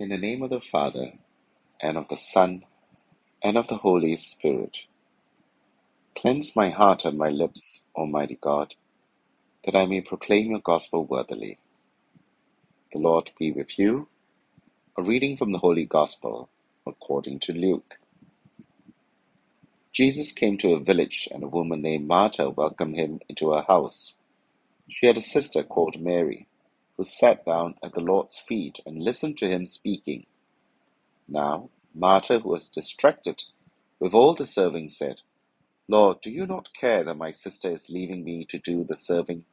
In the name of the Father, and of the Son, and of the Holy Spirit. Cleanse my heart and my lips, Almighty God, that I may proclaim your gospel worthily. The Lord be with you. A reading from the Holy Gospel according to Luke. Jesus came to a village, and a woman named Martha welcomed him into her house. She had a sister called Mary, who sat down at the Lord's feet and listened to him speaking. Now, Martha, who was distracted with all the serving, said, Lord, do you not care that my sister is leaving me to do the serving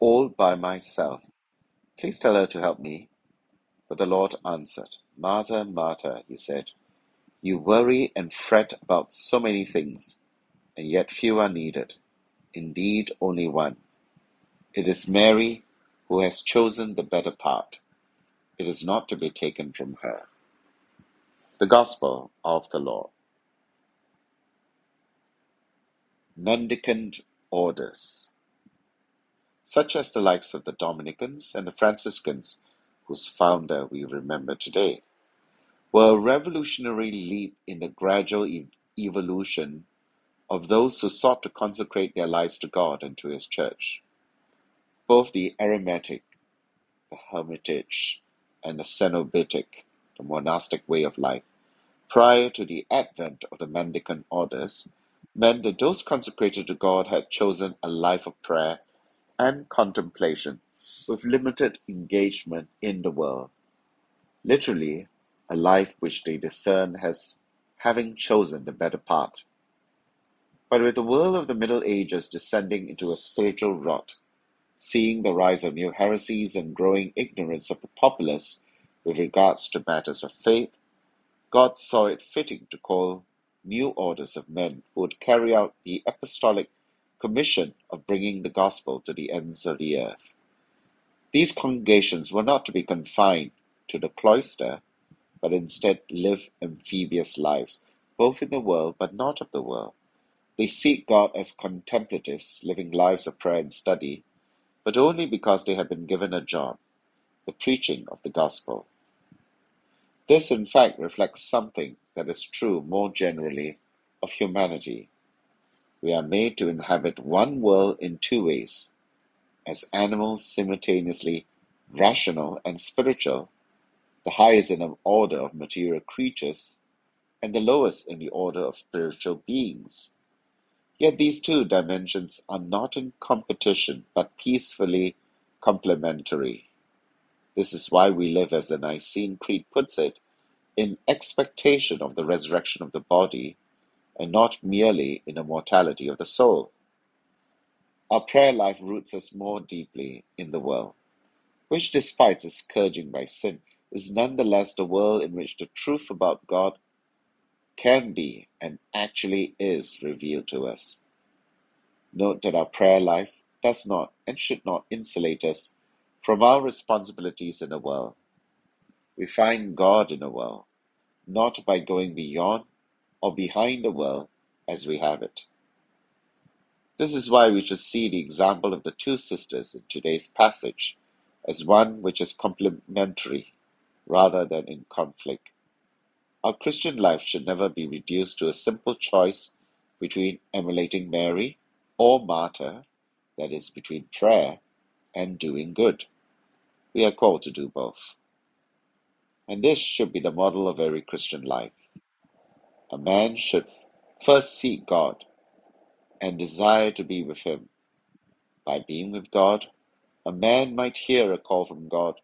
all by myself? Please tell her to help me. But the Lord answered, Martha, Martha, he said, you worry and fret about so many things, and yet few are needed. Indeed, only one. It is Mary who has chosen the better part. It is not to be taken from her. The Gospel of the Lord. Mendicant orders, such as the likes of the Dominicans and the Franciscans, whose founder we remember today, were a revolutionary leap in the gradual e- evolution of those who sought to consecrate their lives to God and to His Church. Both the Eremitic, the Hermitage, and the Cenobitic, the monastic way of life, prior to the advent of the mendicant orders, meant that those consecrated to God had chosen a life of prayer and contemplation with limited engagement in the world. Literally, a life which they discern as having chosen the better part. But with the world of the Middle Ages descending into a spiritual rot, seeing the rise of new heresies and growing ignorance of the populace with regards to matters of faith, God saw it fitting to call new orders of men who would carry out the apostolic commission of bringing the gospel to the ends of the earth. These congregations were not to be confined to the cloister, but instead live amphibious lives, both in the world but not of the world. They seek God as contemplatives, living lives of prayer and study, but only because they have been given a job, the preaching of the gospel. This, in fact, reflects something that is true more generally of humanity. We are made to inhabit one world in two ways as animals simultaneously rational and spiritual, the highest in the order of material creatures, and the lowest in the order of spiritual beings. Yet these two dimensions are not in competition but peacefully complementary. This is why we live, as the Nicene Creed puts it, in expectation of the resurrection of the body, and not merely in the mortality of the soul. Our prayer life roots us more deeply in the world, which, despite its scourging by sin, is nonetheless the world in which the truth about God can be and actually is revealed to us. Note that our prayer life does not and should not insulate us from our responsibilities in the world. We find God in the world, not by going beyond or behind the world as we have it. This is why we should see the example of the two sisters in today's passage as one which is complementary rather than in conflict. Our Christian life should never be reduced to a simple choice between emulating Mary or Martha, that is, between prayer and doing good. We are called to do both. And this should be the model of every Christian life. A man should first seek God and desire to be with Him. By being with God, a man might hear a call from God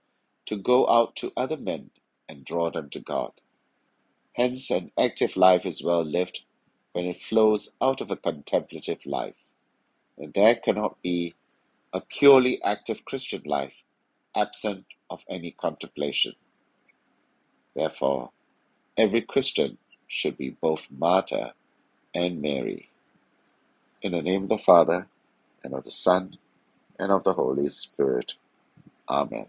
to go out to other men and draw them to God. Hence, an active life is well lived when it flows out of a contemplative life. And there cannot be a purely active Christian life absent of any contemplation. Therefore, every Christian should be both Martha and Mary. In the name of the Father, and of the Son, and of the Holy Spirit. Amen.